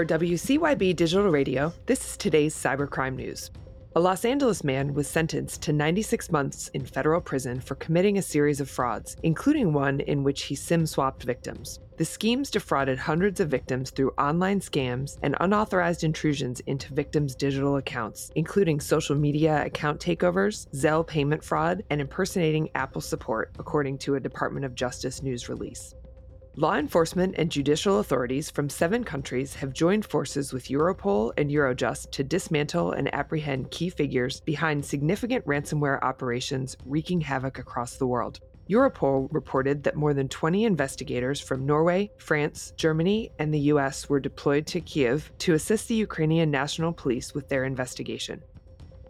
For WCYB Digital Radio, this is today's cybercrime news. A Los Angeles man was sentenced to 96 months in federal prison for committing a series of frauds, including one in which he SIM swapped victims. The schemes defrauded hundreds of victims through online scams and unauthorized intrusions into victims' digital accounts, including social media account takeovers, Zelle payment fraud, and impersonating Apple support, according to a Department of Justice news release. Law enforcement and judicial authorities from seven countries have joined forces with Europol and Eurojust to dismantle and apprehend key figures behind significant ransomware operations wreaking havoc across the world. Europol reported that more than 20 investigators from Norway, France, Germany, and the US were deployed to Kiev to assist the Ukrainian National Police with their investigation.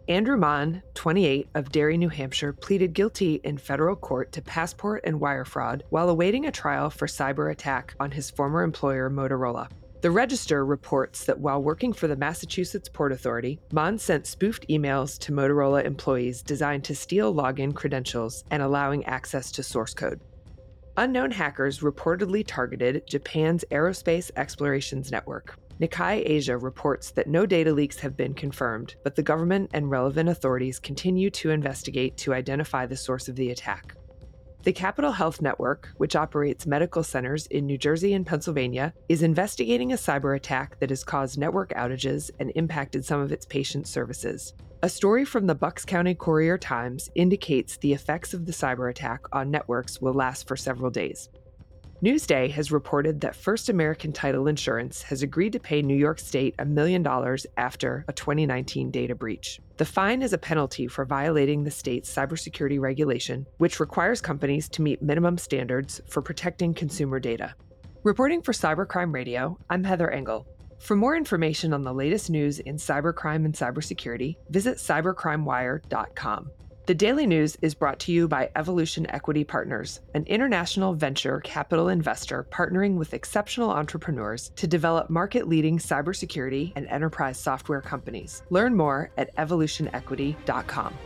Andrew Mann, 28, of Derry, New Hampshire, pleaded guilty in federal court to passport and wire fraud while awaiting a trial for cyber attack on his former employer, Motorola. The Register reports that while working for the Massachusetts Port Authority, Mann sent spoofed emails to Motorola employees designed to steal login credentials and allowing access to source code. Unknown hackers reportedly targeted Japan's Aerospace Explorations Network. Nikkei Asia reports that no data leaks have been confirmed, but the government and relevant authorities continue to investigate to identify the source of the attack. The Capital Health Network, which operates medical centers in New Jersey and Pennsylvania, is investigating a cyber attack that has caused network outages and impacted some of its patient services. A story from the Bucks County Courier Times indicates the effects of the cyber attack on networks will last for several days. Newsday has reported that First American Title Insurance has agreed to pay New York State a million dollars after a 2019 data breach. The fine is a penalty for violating the state's cybersecurity regulation, which requires companies to meet minimum standards for protecting consumer data. Reporting for Cybercrime Radio, I'm Heather Engel. For more information on the latest news in cybercrime and cybersecurity, visit cybercrimewire.com. The Daily News is brought to you by Evolution Equity Partners, an international venture capital investor partnering with exceptional entrepreneurs to develop market leading cybersecurity and enterprise software companies. Learn more at evolutionequity.com.